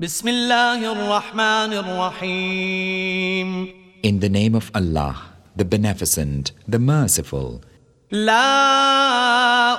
بسم الله الرحمن الرحيم In the name of Allah, the Beneficent, the Merciful. لا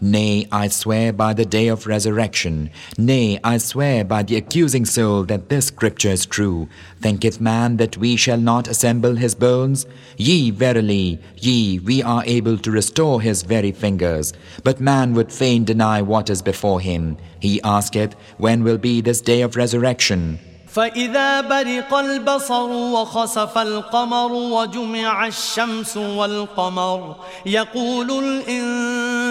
Nay, I swear by the day of resurrection. Nay, I swear by the accusing soul that this scripture is true. Thinketh man that we shall not assemble his bones? Ye, verily, ye, we are able to restore his very fingers. But man would fain deny what is before him. He asketh, When will be this day of resurrection? فإذا برق البصر وخسف القمر وجمع الشمس والقمر يقول الإنسان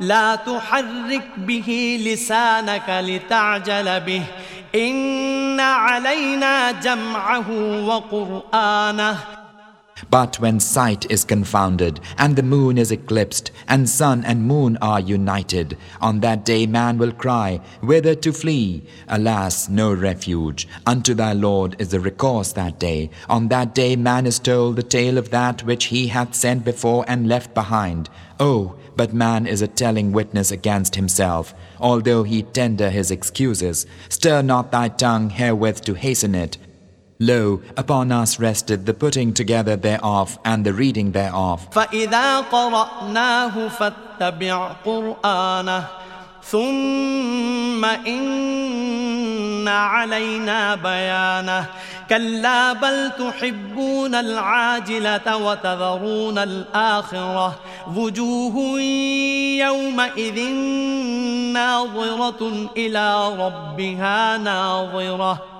لا تحرك به لسانك لتعجل به. إن علينا جمعه وقرآنه. But when sight is confounded, and the moon is eclipsed, and sun and moon are united, on that day man will cry, Whither to flee? Alas, no refuge. Unto thy Lord is the recourse that day. On that day man is told the tale of that which he hath sent before and left behind. Oh, but man is a telling witness against himself, although he tender his excuses. Stir not thy tongue herewith to hasten it. Lo, upon us rested the putting together thereof and the reading thereof. فإذا قرأناه فاتبع قرآنه ثم إن علينا بيانه كلا بل تحبون العاجلة وتذرون الآخرة وجوه يومئذ ناظرة إلى ربها ناظرة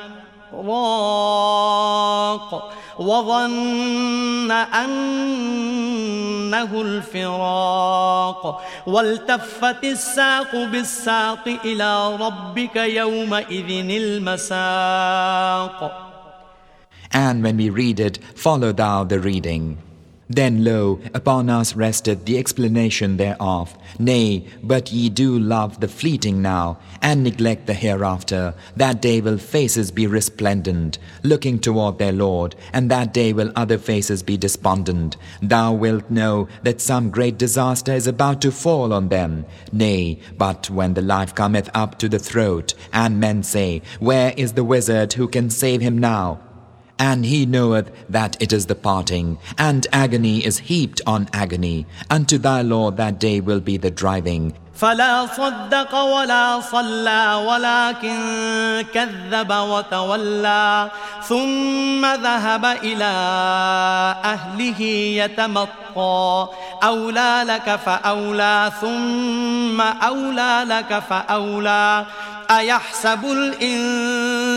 راق وظن أنه الفراق والتفت الساق بالساق إلى ربك يومئذ المساق And when we read it, follow thou the reading. Then lo, upon us rested the explanation thereof. Nay, but ye do love the fleeting now, and neglect the hereafter. That day will faces be resplendent, looking toward their Lord, and that day will other faces be despondent. Thou wilt know that some great disaster is about to fall on them. Nay, but when the life cometh up to the throat, and men say, Where is the wizard who can save him now? And he knoweth that it is the parting, and agony is heaped on agony. Unto thy Lord that day will be the driving. فلا صدق ولا صلى ولكن كذب وتولى ثم ذهب إلى أهله يتمطى أولى لك فأولى ثم أولى لك فأولى أيحسب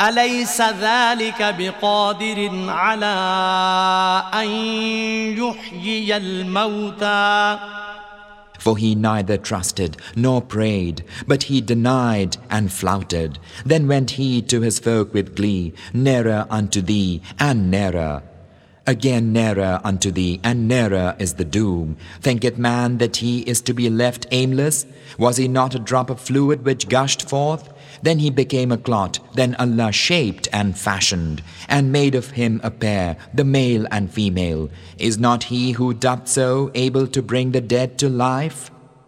أليس ذلك بقادر على أن يحيي الموتى For he neither trusted nor prayed, but he denied and flouted. Then went he to his folk with glee, nearer unto thee and nearer. Again nearer unto thee, and nearer is the doom. Thinketh man that he is to be left aimless? Was he not a drop of fluid which gushed forth? Then he became a clot, then Allah shaped and fashioned, and made of him a pair, the male and female. Is not he who doth so able to bring the dead to life?